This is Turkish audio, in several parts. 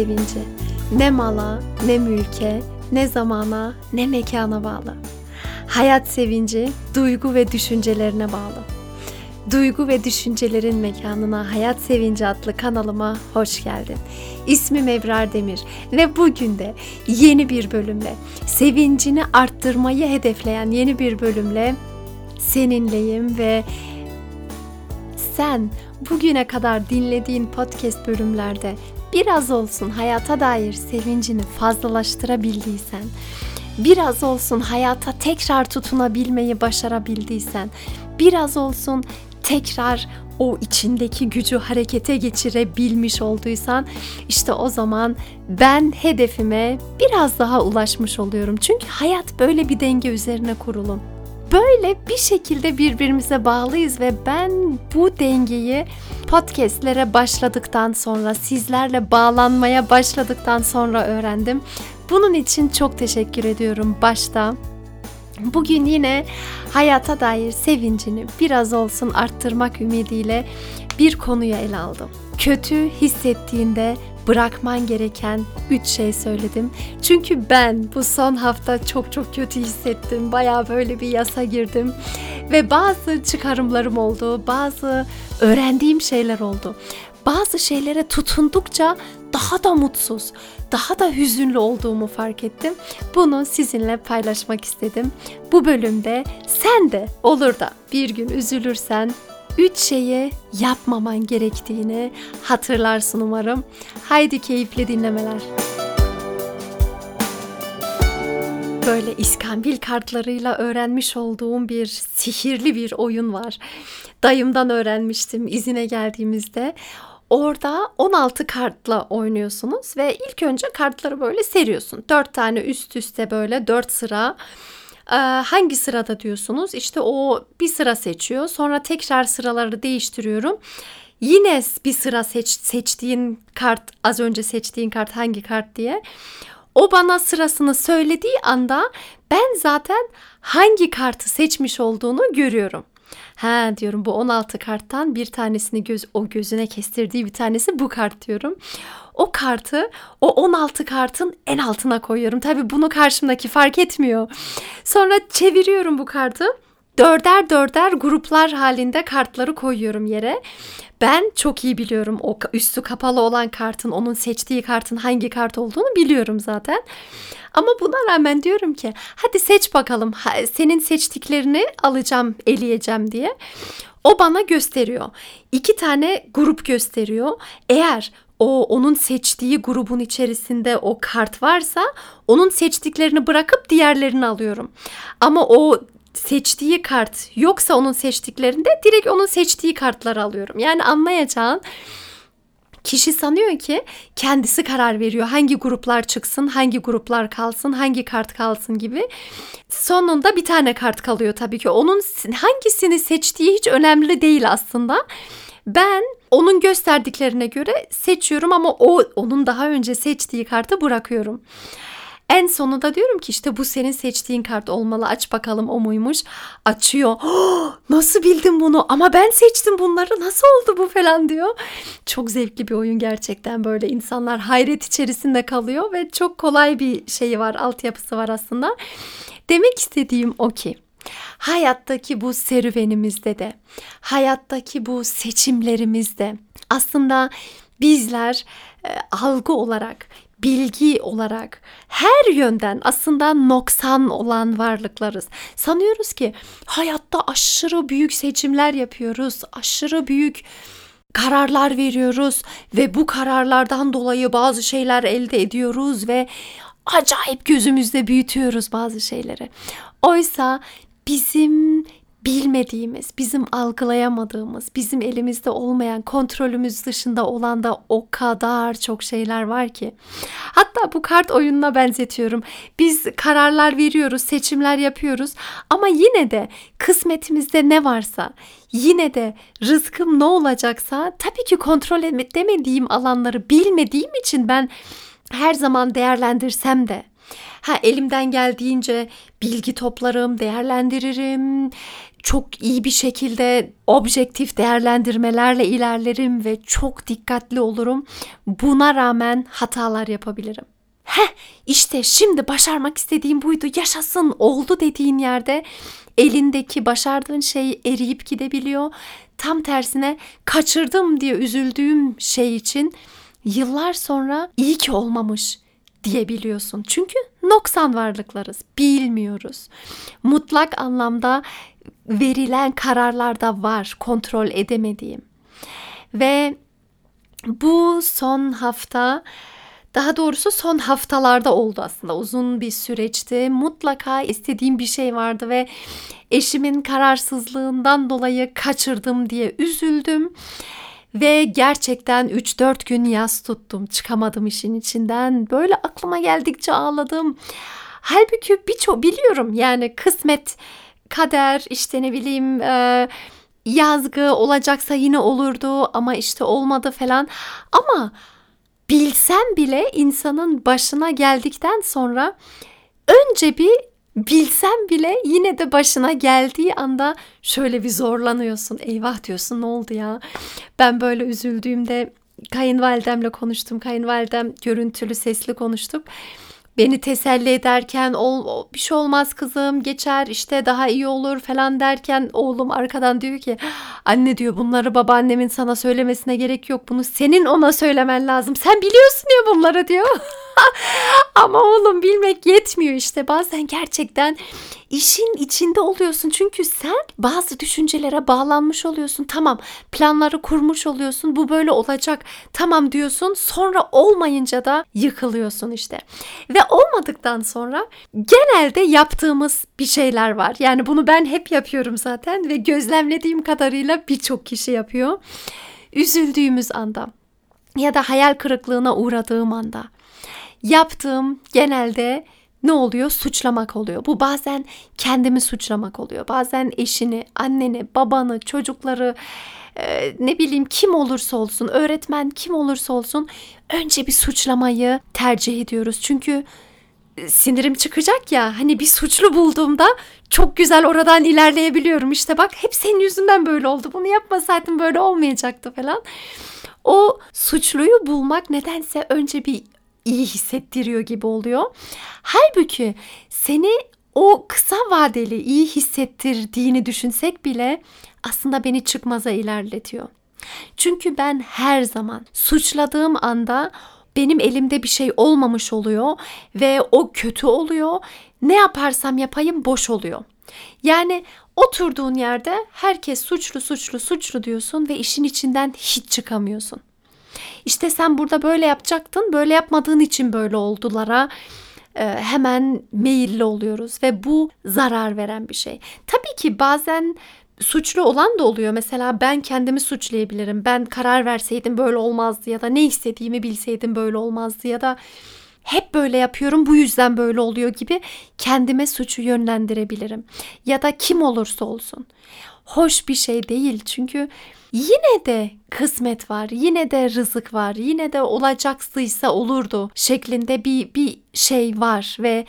sevinci ne mala, ne mülke, ne zamana, ne mekana bağlı. Hayat sevinci duygu ve düşüncelerine bağlı. Duygu ve düşüncelerin mekanına Hayat Sevinci adlı kanalıma hoş geldin. İsmim Ebrar Demir ve bugün de yeni bir bölümle, sevincini arttırmayı hedefleyen yeni bir bölümle seninleyim ve sen bugüne kadar dinlediğin podcast bölümlerde biraz olsun hayata dair sevincini fazlalaştırabildiysen, biraz olsun hayata tekrar tutunabilmeyi başarabildiysen, biraz olsun tekrar o içindeki gücü harekete geçirebilmiş olduysan işte o zaman ben hedefime biraz daha ulaşmış oluyorum. Çünkü hayat böyle bir denge üzerine kurulu. Böyle bir şekilde birbirimize bağlıyız ve ben bu dengeyi podcastlere başladıktan sonra, sizlerle bağlanmaya başladıktan sonra öğrendim. Bunun için çok teşekkür ediyorum başta. Bugün yine hayata dair sevincini biraz olsun arttırmak ümidiyle bir konuyu ele aldım. Kötü hissettiğinde bırakman gereken 3 şey söyledim. Çünkü ben bu son hafta çok çok kötü hissettim. Baya böyle bir yasa girdim. Ve bazı çıkarımlarım oldu. Bazı öğrendiğim şeyler oldu. Bazı şeylere tutundukça daha da mutsuz, daha da hüzünlü olduğumu fark ettim. Bunu sizinle paylaşmak istedim. Bu bölümde sen de olur da bir gün üzülürsen üç şeyi yapmaman gerektiğini hatırlarsın umarım. Haydi keyifli dinlemeler. Böyle iskambil kartlarıyla öğrenmiş olduğum bir sihirli bir oyun var. Dayımdan öğrenmiştim izine geldiğimizde. Orada 16 kartla oynuyorsunuz ve ilk önce kartları böyle seriyorsun. 4 tane üst üste böyle 4 sıra ee, hangi sırada diyorsunuz? İşte o bir sıra seçiyor. Sonra tekrar sıraları değiştiriyorum. Yine bir sıra seç, seçtiğin kart az önce seçtiğin kart hangi kart diye. O bana sırasını söylediği anda ben zaten hangi kartı seçmiş olduğunu görüyorum. Ha diyorum bu 16 karttan bir tanesini göz o gözüne kestirdiği bir tanesi bu kart diyorum. O kartı o 16 kartın en altına koyuyorum. Tabii bunu karşımdaki fark etmiyor. Sonra çeviriyorum bu kartı. Dörder dörder gruplar halinde kartları koyuyorum yere. Ben çok iyi biliyorum o üstü kapalı olan kartın, onun seçtiği kartın hangi kart olduğunu biliyorum zaten. Ama buna rağmen diyorum ki hadi seç bakalım senin seçtiklerini alacağım, eleyeceğim diye. O bana gösteriyor. İki tane grup gösteriyor. Eğer o onun seçtiği grubun içerisinde o kart varsa onun seçtiklerini bırakıp diğerlerini alıyorum. Ama o seçtiği kart yoksa onun seçtiklerinde direkt onun seçtiği kartları alıyorum. Yani anlayacağın kişi sanıyor ki kendisi karar veriyor hangi gruplar çıksın, hangi gruplar kalsın, hangi kart kalsın gibi. Sonunda bir tane kart kalıyor tabii ki. Onun hangisini seçtiği hiç önemli değil aslında. Ben onun gösterdiklerine göre seçiyorum ama o onun daha önce seçtiği kartı bırakıyorum. En sonunda diyorum ki işte bu senin seçtiğin kart olmalı aç bakalım o muymuş. Açıyor. Nasıl bildin bunu ama ben seçtim bunları nasıl oldu bu falan diyor. Çok zevkli bir oyun gerçekten böyle insanlar hayret içerisinde kalıyor ve çok kolay bir şeyi var altyapısı var aslında. Demek istediğim o ki hayattaki bu serüvenimizde de hayattaki bu seçimlerimizde aslında bizler e, algı olarak bilgi olarak her yönden aslında noksan olan varlıklarız. Sanıyoruz ki hayatta aşırı büyük seçimler yapıyoruz. Aşırı büyük kararlar veriyoruz ve bu kararlardan dolayı bazı şeyler elde ediyoruz ve acayip gözümüzde büyütüyoruz bazı şeyleri. Oysa bizim bilmediğimiz, bizim algılayamadığımız, bizim elimizde olmayan, kontrolümüz dışında olan da o kadar çok şeyler var ki. Hatta bu kart oyununa benzetiyorum. Biz kararlar veriyoruz, seçimler yapıyoruz ama yine de kısmetimizde ne varsa, yine de rızkım ne olacaksa tabii ki kontrol edemediğim alanları bilmediğim için ben her zaman değerlendirsem de Ha elimden geldiğince bilgi toplarım, değerlendiririm, çok iyi bir şekilde objektif değerlendirmelerle ilerlerim ve çok dikkatli olurum. Buna rağmen hatalar yapabilirim. Heh işte şimdi başarmak istediğim buydu yaşasın oldu dediğin yerde elindeki başardığın şey eriyip gidebiliyor. Tam tersine kaçırdım diye üzüldüğüm şey için yıllar sonra iyi ki olmamış diyebiliyorsun. Çünkü noksan varlıklarız, bilmiyoruz. Mutlak anlamda verilen kararlarda var kontrol edemediğim. Ve bu son hafta daha doğrusu son haftalarda oldu aslında. Uzun bir süreçti. Mutlaka istediğim bir şey vardı ve eşimin kararsızlığından dolayı kaçırdım diye üzüldüm. Ve gerçekten 3-4 gün yas tuttum. Çıkamadım işin içinden. Böyle aklıma geldikçe ağladım. Halbuki birçok biliyorum yani kısmet, kader işte ne bileyim e, yazgı olacaksa yine olurdu ama işte olmadı falan. Ama bilsem bile insanın başına geldikten sonra önce bir bilsem bile yine de başına geldiği anda şöyle bir zorlanıyorsun. Eyvah diyorsun ne oldu ya? Ben böyle üzüldüğümde kayınvalidemle konuştum. Kayınvalidem görüntülü sesli konuştuk beni teselli ederken ol, bir şey olmaz kızım geçer işte daha iyi olur falan derken oğlum arkadan diyor ki anne diyor bunları babaannemin sana söylemesine gerek yok bunu senin ona söylemen lazım sen biliyorsun ya bunları diyor. Ama oğlum bilmek yetmiyor işte bazen gerçekten işin içinde oluyorsun. Çünkü sen bazı düşüncelere bağlanmış oluyorsun. Tamam planları kurmuş oluyorsun. Bu böyle olacak. Tamam diyorsun. Sonra olmayınca da yıkılıyorsun işte. Ve olmadıktan sonra genelde yaptığımız bir şeyler var. Yani bunu ben hep yapıyorum zaten ve gözlemlediğim kadarıyla birçok kişi yapıyor. Üzüldüğümüz anda ya da hayal kırıklığına uğradığım anda yaptığım genelde ne oluyor? Suçlamak oluyor. Bu bazen kendimi suçlamak oluyor. Bazen eşini, anneni, babanı, çocukları, e, ne bileyim kim olursa olsun, öğretmen kim olursa olsun önce bir suçlamayı tercih ediyoruz. Çünkü e, sinirim çıkacak ya hani bir suçlu bulduğumda çok güzel oradan ilerleyebiliyorum. İşte bak hep senin yüzünden böyle oldu. Bunu yapmasaydın böyle olmayacaktı falan. O suçluyu bulmak nedense önce bir iyi hissettiriyor gibi oluyor. Halbuki seni o kısa vadeli iyi hissettirdiğini düşünsek bile aslında beni çıkmaza ilerletiyor. Çünkü ben her zaman suçladığım anda benim elimde bir şey olmamış oluyor ve o kötü oluyor. Ne yaparsam yapayım boş oluyor. Yani oturduğun yerde herkes suçlu suçlu suçlu diyorsun ve işin içinden hiç çıkamıyorsun. İşte sen burada böyle yapacaktın, böyle yapmadığın için böyle oldulara e, hemen meyilli oluyoruz ve bu zarar veren bir şey. Tabii ki bazen suçlu olan da oluyor. Mesela ben kendimi suçlayabilirim. Ben karar verseydim böyle olmazdı ya da ne istediğimi bilseydim böyle olmazdı ya da hep böyle yapıyorum bu yüzden böyle oluyor gibi kendime suçu yönlendirebilirim. Ya da kim olursa olsun. Hoş bir şey değil çünkü yine de kısmet var, yine de rızık var, yine de olacaksıysa olurdu şeklinde bir bir şey var ve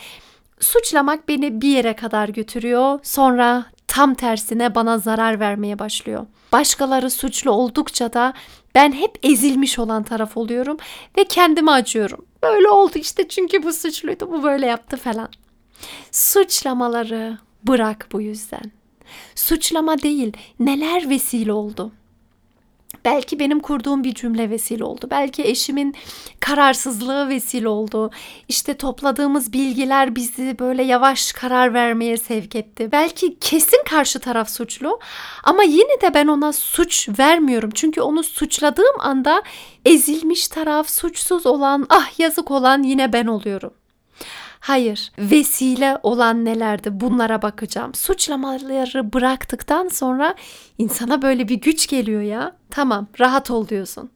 suçlamak beni bir yere kadar götürüyor. Sonra tam tersine bana zarar vermeye başlıyor. Başkaları suçlu oldukça da ben hep ezilmiş olan taraf oluyorum ve kendimi acıyorum. Böyle oldu işte çünkü bu suçluydu, bu böyle yaptı falan. Suçlamaları bırak bu yüzden. Suçlama değil, neler vesile oldu. Belki benim kurduğum bir cümle vesile oldu. Belki eşimin kararsızlığı vesile oldu. İşte topladığımız bilgiler bizi böyle yavaş karar vermeye sevk etti. Belki kesin karşı taraf suçlu ama yine de ben ona suç vermiyorum. Çünkü onu suçladığım anda ezilmiş taraf, suçsuz olan, ah yazık olan yine ben oluyorum. Hayır, vesile olan nelerdi bunlara bakacağım. Suçlamaları bıraktıktan sonra insana böyle bir güç geliyor ya. Tamam, rahat ol diyorsun.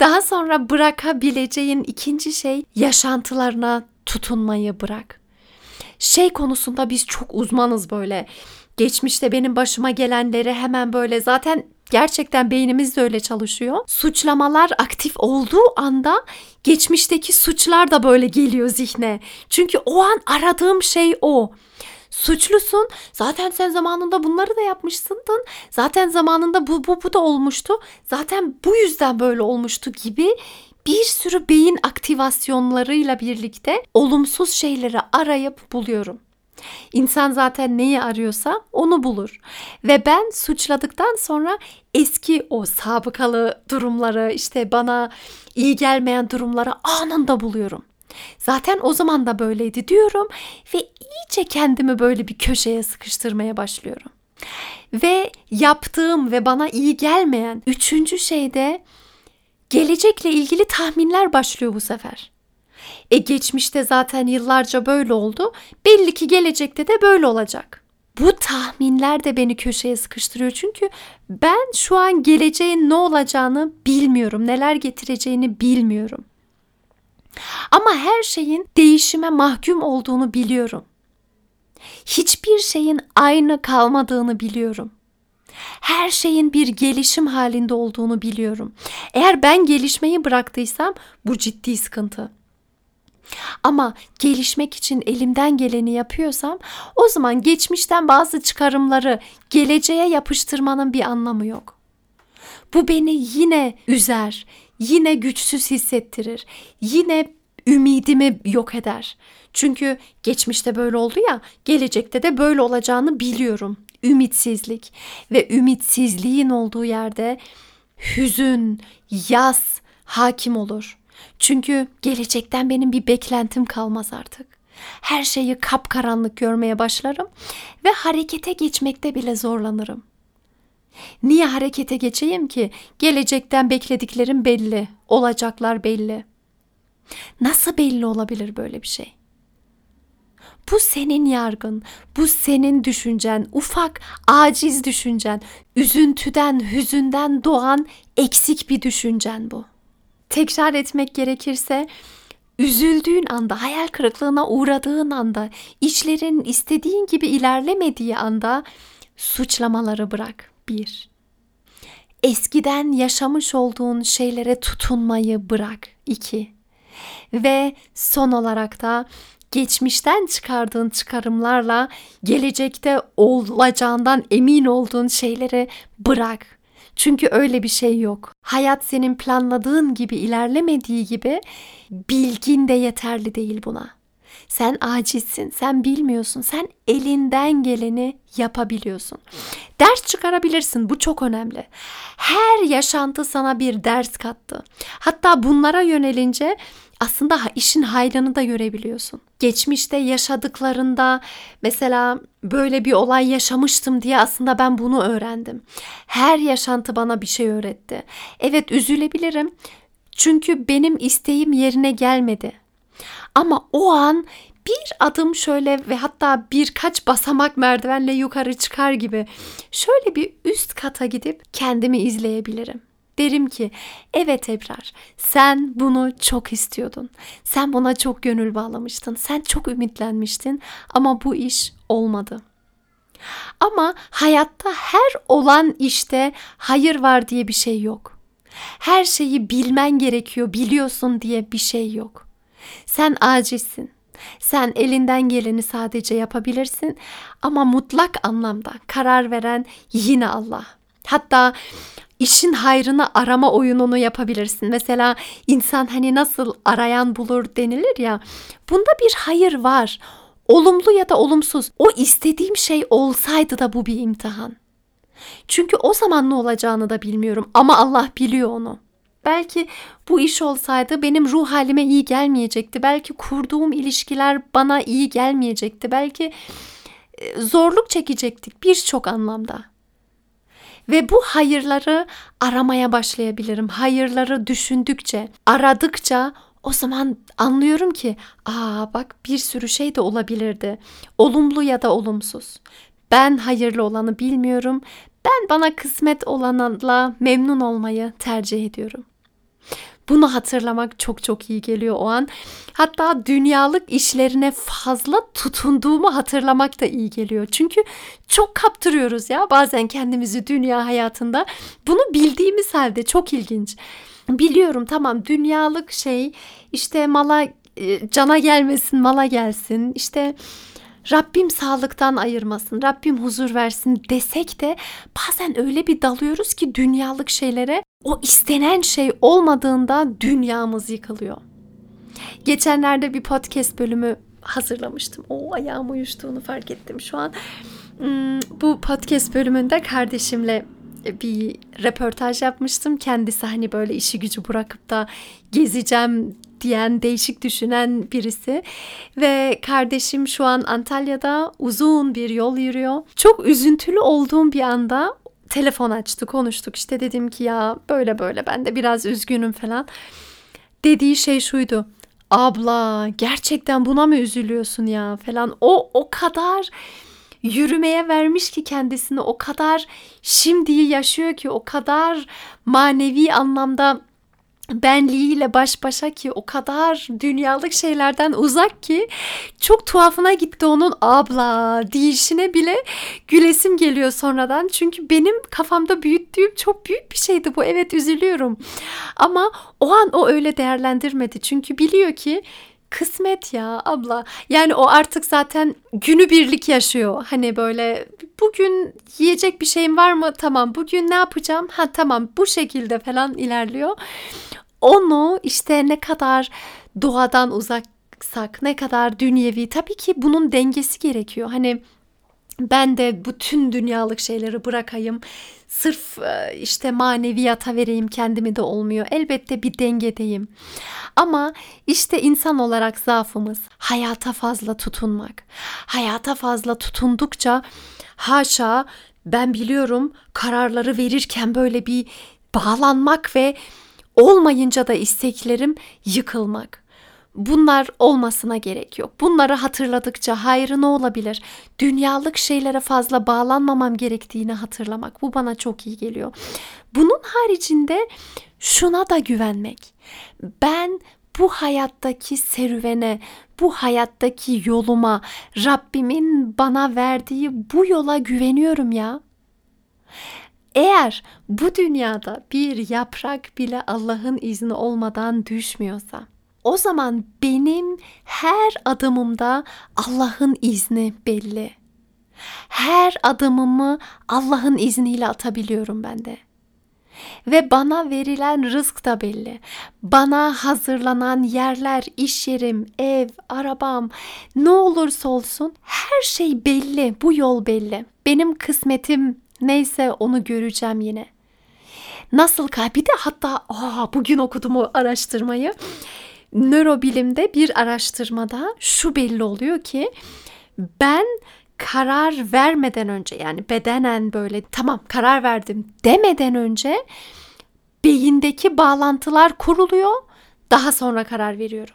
Daha sonra bırakabileceğin ikinci şey yaşantılarına tutunmayı bırak. Şey konusunda biz çok uzmanız böyle. Geçmişte benim başıma gelenleri hemen böyle zaten gerçekten beynimiz de öyle çalışıyor. Suçlamalar aktif olduğu anda geçmişteki suçlar da böyle geliyor zihne. Çünkü o an aradığım şey o. Suçlusun. Zaten sen zamanında bunları da yapmışsındın. Zaten zamanında bu bu bu da olmuştu. Zaten bu yüzden böyle olmuştu gibi bir sürü beyin aktivasyonlarıyla birlikte olumsuz şeyleri arayıp buluyorum. İnsan zaten neyi arıyorsa onu bulur. Ve ben suçladıktan sonra eski o sabıkalı durumları işte bana iyi gelmeyen durumları anında buluyorum. Zaten o zaman da böyleydi diyorum ve iyice kendimi böyle bir köşeye sıkıştırmaya başlıyorum. Ve yaptığım ve bana iyi gelmeyen üçüncü şey de gelecekle ilgili tahminler başlıyor bu sefer. E geçmişte zaten yıllarca böyle oldu. Belli ki gelecekte de böyle olacak. Bu tahminler de beni köşeye sıkıştırıyor çünkü ben şu an geleceğin ne olacağını bilmiyorum, neler getireceğini bilmiyorum. Ama her şeyin değişime mahkum olduğunu biliyorum. Hiçbir şeyin aynı kalmadığını biliyorum. Her şeyin bir gelişim halinde olduğunu biliyorum. Eğer ben gelişmeyi bıraktıysam bu ciddi sıkıntı. Ama gelişmek için elimden geleni yapıyorsam o zaman geçmişten bazı çıkarımları geleceğe yapıştırmanın bir anlamı yok. Bu beni yine üzer, yine güçsüz hissettirir, yine ümidimi yok eder. Çünkü geçmişte böyle oldu ya, gelecekte de böyle olacağını biliyorum. Ümitsizlik ve ümitsizliğin olduğu yerde hüzün, yas hakim olur. Çünkü gelecekten benim bir beklentim kalmaz artık. Her şeyi kapkaranlık görmeye başlarım ve harekete geçmekte bile zorlanırım. Niye harekete geçeyim ki? Gelecekten beklediklerim belli, olacaklar belli. Nasıl belli olabilir böyle bir şey? Bu senin yargın, bu senin düşüncen, ufak, aciz düşüncen, üzüntüden, hüzünden doğan eksik bir düşüncen bu tekrar etmek gerekirse üzüldüğün anda, hayal kırıklığına uğradığın anda, işlerin istediğin gibi ilerlemediği anda suçlamaları bırak. Bir. Eskiden yaşamış olduğun şeylere tutunmayı bırak. İki. Ve son olarak da geçmişten çıkardığın çıkarımlarla gelecekte olacağından emin olduğun şeyleri bırak. Çünkü öyle bir şey yok. Hayat senin planladığın gibi ilerlemediği gibi bilgin de yeterli değil buna. Sen acizsin, sen bilmiyorsun, sen elinden geleni yapabiliyorsun. Ders çıkarabilirsin, bu çok önemli. Her yaşantı sana bir ders kattı. Hatta bunlara yönelince aslında işin hayrını da görebiliyorsun. Geçmişte yaşadıklarında mesela böyle bir olay yaşamıştım diye aslında ben bunu öğrendim. Her yaşantı bana bir şey öğretti. Evet üzülebilirim. Çünkü benim isteğim yerine gelmedi. Ama o an bir adım şöyle ve hatta birkaç basamak merdivenle yukarı çıkar gibi şöyle bir üst kata gidip kendimi izleyebilirim. Derim ki evet Ebrar sen bunu çok istiyordun. Sen buna çok gönül bağlamıştın. Sen çok ümitlenmiştin ama bu iş olmadı. Ama hayatta her olan işte hayır var diye bir şey yok. Her şeyi bilmen gerekiyor, biliyorsun diye bir şey yok. Sen acizsin. Sen elinden geleni sadece yapabilirsin ama mutlak anlamda karar veren yine Allah. Hatta işin hayrını arama oyununu yapabilirsin. Mesela insan hani nasıl arayan bulur denilir ya. Bunda bir hayır var. Olumlu ya da olumsuz. O istediğim şey olsaydı da bu bir imtihan. Çünkü o zaman ne olacağını da bilmiyorum ama Allah biliyor onu. Belki bu iş olsaydı benim ruh halime iyi gelmeyecekti. Belki kurduğum ilişkiler bana iyi gelmeyecekti. Belki e, zorluk çekecektik birçok anlamda. Ve bu hayırları aramaya başlayabilirim. Hayırları düşündükçe, aradıkça o zaman anlıyorum ki aa bak bir sürü şey de olabilirdi. Olumlu ya da olumsuz. Ben hayırlı olanı bilmiyorum. Ben bana kısmet olanla memnun olmayı tercih ediyorum. Bunu hatırlamak çok çok iyi geliyor o an. Hatta dünyalık işlerine fazla tutunduğumu hatırlamak da iyi geliyor. Çünkü çok kaptırıyoruz ya bazen kendimizi dünya hayatında. Bunu bildiğimiz halde çok ilginç. Biliyorum tamam dünyalık şey işte mala e, cana gelmesin mala gelsin işte Rabbim sağlıktan ayırmasın, Rabbim huzur versin desek de bazen öyle bir dalıyoruz ki dünyalık şeylere o istenen şey olmadığında dünyamız yıkılıyor. Geçenlerde bir podcast bölümü hazırlamıştım. O ayağım uyuştuğunu fark ettim şu an. Hmm, bu podcast bölümünde kardeşimle bir röportaj yapmıştım. Kendisi hani böyle işi gücü bırakıp da gezeceğim diyen, değişik düşünen birisi. Ve kardeşim şu an Antalya'da uzun bir yol yürüyor. Çok üzüntülü olduğum bir anda telefon açtı, konuştuk. İşte dedim ki ya böyle böyle ben de biraz üzgünüm falan. Dediği şey şuydu. Abla gerçekten buna mı üzülüyorsun ya falan. O o kadar yürümeye vermiş ki kendisini o kadar şimdiyi yaşıyor ki o kadar manevi anlamda benliğiyle baş başa ki o kadar dünyalık şeylerden uzak ki çok tuhafına gitti onun abla deyişine bile gülesim geliyor sonradan. Çünkü benim kafamda büyüttüğüm çok büyük bir şeydi bu. Evet üzülüyorum. Ama o an o öyle değerlendirmedi. Çünkü biliyor ki kısmet ya abla. Yani o artık zaten günü birlik yaşıyor. Hani böyle bugün yiyecek bir şeyim var mı? Tamam. Bugün ne yapacağım? Ha tamam bu şekilde falan ilerliyor. Onu işte ne kadar doğadan uzaksak, ne kadar dünyevi tabii ki bunun dengesi gerekiyor. Hani ben de bütün dünyalık şeyleri bırakayım. Sırf e, işte maneviyata vereyim kendimi de olmuyor. Elbette bir dengedeyim. Ama işte insan olarak zaafımız hayata fazla tutunmak. Hayata fazla tutundukça haşa ben biliyorum kararları verirken böyle bir bağlanmak ve olmayınca da isteklerim yıkılmak. Bunlar olmasına gerek yok. Bunları hatırladıkça hayrı ne olabilir? Dünyalık şeylere fazla bağlanmamam gerektiğini hatırlamak. Bu bana çok iyi geliyor. Bunun haricinde şuna da güvenmek. Ben bu hayattaki serüvene, bu hayattaki yoluma, Rabbimin bana verdiği bu yola güveniyorum ya. Eğer bu dünyada bir yaprak bile Allah'ın izni olmadan düşmüyorsa, o zaman benim her adımımda Allah'ın izni belli. Her adımımı Allah'ın izniyle atabiliyorum ben de. Ve bana verilen rızk da belli. Bana hazırlanan yerler, iş yerim, ev, arabam ne olursa olsun her şey belli. Bu yol belli. Benim kısmetim neyse onu göreceğim yine. Nasıl bir de hatta aa, bugün okudum o araştırmayı nörobilimde bir araştırmada şu belli oluyor ki ben karar vermeden önce yani bedenen böyle tamam karar verdim demeden önce beyindeki bağlantılar kuruluyor. Daha sonra karar veriyorum.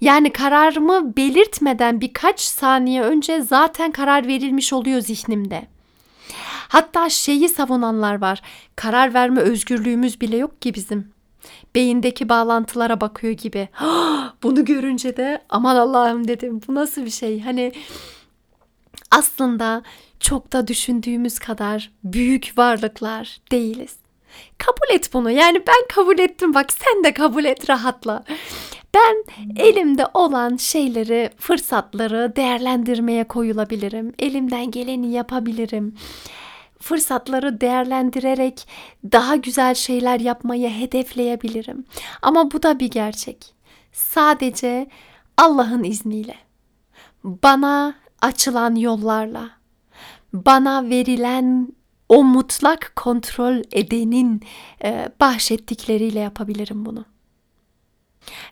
Yani kararımı belirtmeden birkaç saniye önce zaten karar verilmiş oluyor zihnimde. Hatta şeyi savunanlar var. Karar verme özgürlüğümüz bile yok ki bizim beyindeki bağlantılara bakıyor gibi. Bunu görünce de aman Allah'ım dedim bu nasıl bir şey? Hani aslında çok da düşündüğümüz kadar büyük varlıklar değiliz. Kabul et bunu. Yani ben kabul ettim. Bak sen de kabul et rahatla. Ben elimde olan şeyleri, fırsatları değerlendirmeye koyulabilirim. Elimden geleni yapabilirim fırsatları değerlendirerek daha güzel şeyler yapmayı hedefleyebilirim. Ama bu da bir gerçek. Sadece Allah'ın izniyle. Bana açılan yollarla, bana verilen o mutlak kontrol edenin e, bahşettikleriyle yapabilirim bunu.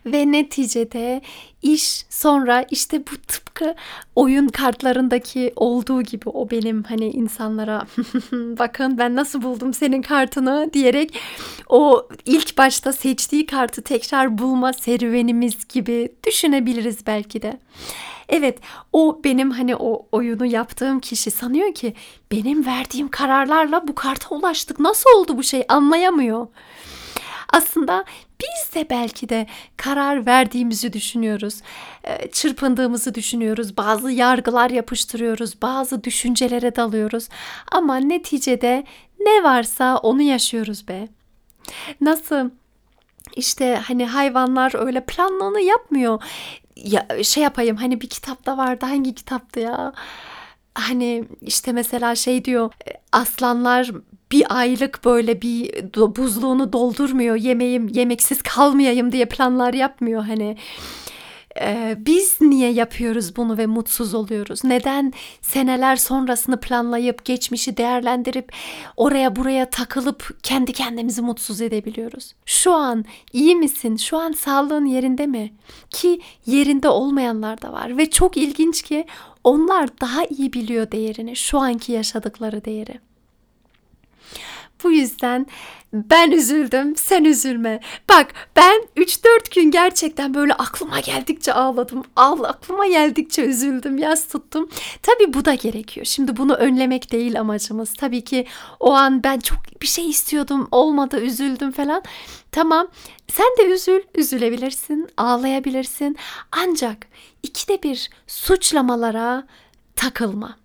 Ve neticede iş sonra işte bu tıpkı oyun kartlarındaki olduğu gibi o benim hani insanlara bakın ben nasıl buldum senin kartını diyerek o ilk başta seçtiği kartı tekrar bulma serüvenimiz gibi düşünebiliriz belki de. Evet o benim hani o oyunu yaptığım kişi sanıyor ki benim verdiğim kararlarla bu karta ulaştık. Nasıl oldu bu şey anlayamıyor. Aslında biz de belki de karar verdiğimizi düşünüyoruz. Ee, çırpındığımızı düşünüyoruz. Bazı yargılar yapıştırıyoruz. Bazı düşüncelere dalıyoruz. Ama neticede ne varsa onu yaşıyoruz be. Nasıl işte hani hayvanlar öyle planlarını yapmıyor. ya, şey yapayım hani bir kitapta vardı hangi kitaptı ya? Hani işte mesela şey diyor aslanlar bir aylık böyle bir buzluğunu doldurmuyor yemeğim yemeksiz kalmayayım diye planlar yapmıyor hani ee, biz niye yapıyoruz bunu ve mutsuz oluyoruz? Neden seneler sonrasını planlayıp geçmişi değerlendirip oraya buraya takılıp kendi kendimizi mutsuz edebiliyoruz? Şu an iyi misin? Şu an sağlığın yerinde mi? Ki yerinde olmayanlar da var ve çok ilginç ki onlar daha iyi biliyor değerini, şu anki yaşadıkları değeri. Bu yüzden ben üzüldüm, sen üzülme. Bak ben 3-4 gün gerçekten böyle aklıma geldikçe ağladım. Ağla, aklıma geldikçe üzüldüm, yas tuttum. Tabii bu da gerekiyor. Şimdi bunu önlemek değil amacımız. Tabii ki o an ben çok bir şey istiyordum, olmadı, üzüldüm falan. Tamam, sen de üzül, üzülebilirsin, ağlayabilirsin. Ancak ikide bir suçlamalara takılma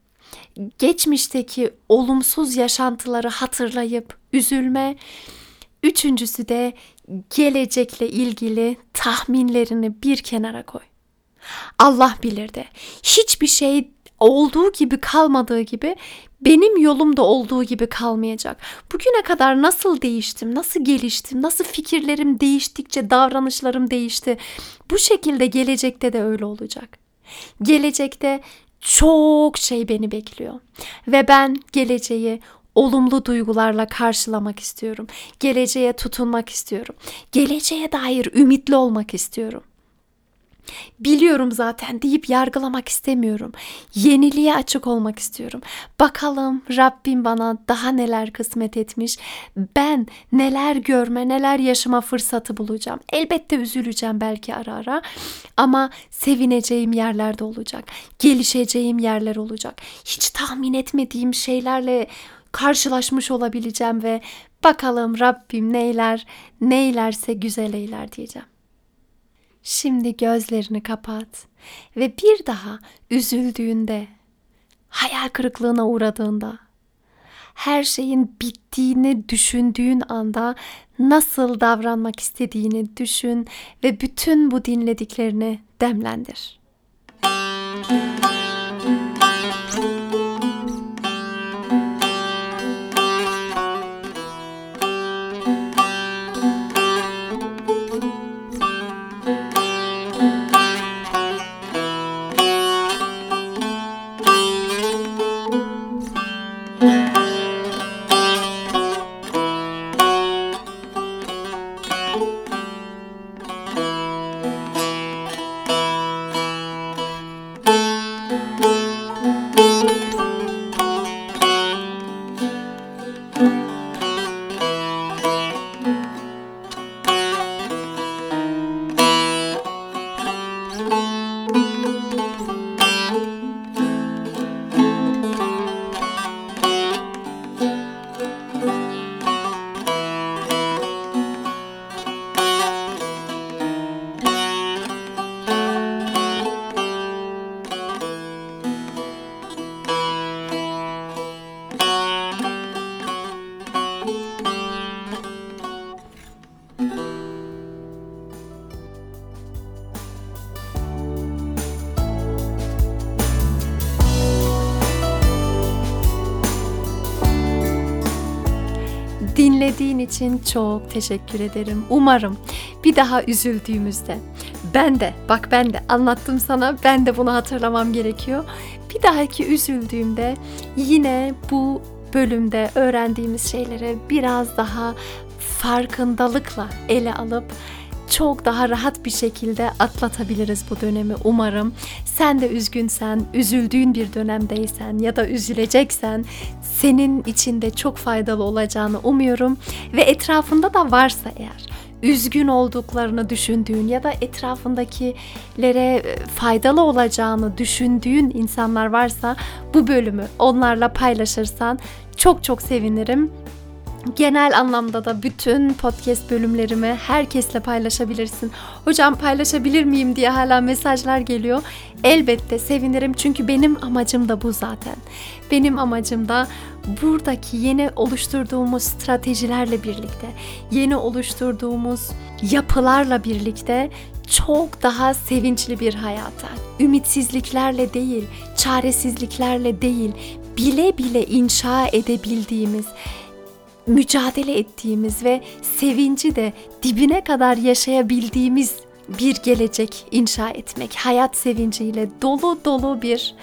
geçmişteki olumsuz yaşantıları hatırlayıp üzülme. Üçüncüsü de gelecekle ilgili tahminlerini bir kenara koy. Allah bilir de hiçbir şey olduğu gibi kalmadığı gibi benim yolumda olduğu gibi kalmayacak. Bugüne kadar nasıl değiştim, nasıl geliştim, nasıl fikirlerim değiştikçe davranışlarım değişti. Bu şekilde gelecekte de öyle olacak. Gelecekte çok şey beni bekliyor. Ve ben geleceği olumlu duygularla karşılamak istiyorum. Geleceğe tutunmak istiyorum. Geleceğe dair ümitli olmak istiyorum. Biliyorum zaten deyip yargılamak istemiyorum. Yeniliğe açık olmak istiyorum. Bakalım Rabbim bana daha neler kısmet etmiş. Ben neler görme, neler yaşama fırsatı bulacağım. Elbette üzüleceğim belki ara ara ama sevineceğim yerlerde olacak. Gelişeceğim yerler olacak. Hiç tahmin etmediğim şeylerle karşılaşmış olabileceğim ve bakalım Rabbim neyler, neylerse güzel eyler diyeceğim. Şimdi gözlerini kapat ve bir daha üzüldüğünde, hayal kırıklığına uğradığında, her şeyin bittiğini düşündüğün anda nasıl davranmak istediğini düşün ve bütün bu dinlediklerini demlendir. Müzik Dinlediğin için çok teşekkür ederim. Umarım bir daha üzüldüğümüzde ben de bak ben de anlattım sana ben de bunu hatırlamam gerekiyor. Bir dahaki üzüldüğümde yine bu bölümde öğrendiğimiz şeylere biraz daha farkındalıkla ele alıp çok daha rahat bir şekilde atlatabiliriz bu dönemi umarım. Sen de üzgünsen, üzüldüğün bir dönemdeysen ya da üzüleceksen senin için de çok faydalı olacağını umuyorum ve etrafında da varsa eğer üzgün olduklarını düşündüğün ya da etrafındakilere e, faydalı olacağını düşündüğün insanlar varsa bu bölümü onlarla paylaşırsan çok çok sevinirim genel anlamda da bütün podcast bölümlerimi herkesle paylaşabilirsin. Hocam paylaşabilir miyim diye hala mesajlar geliyor. Elbette sevinirim çünkü benim amacım da bu zaten. Benim amacım da buradaki yeni oluşturduğumuz stratejilerle birlikte, yeni oluşturduğumuz yapılarla birlikte çok daha sevinçli bir hayata, ümitsizliklerle değil, çaresizliklerle değil, bile bile inşa edebildiğimiz, mücadele ettiğimiz ve sevinci de dibine kadar yaşayabildiğimiz bir gelecek inşa etmek, hayat sevinciyle dolu dolu bir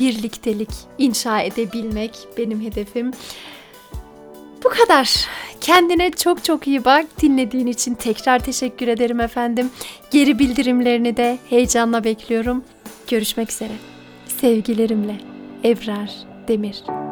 birliktelik inşa edebilmek benim hedefim. Bu kadar. Kendine çok çok iyi bak. Dinlediğin için tekrar teşekkür ederim efendim. Geri bildirimlerini de heyecanla bekliyorum. Görüşmek üzere. Sevgilerimle Evrar Demir.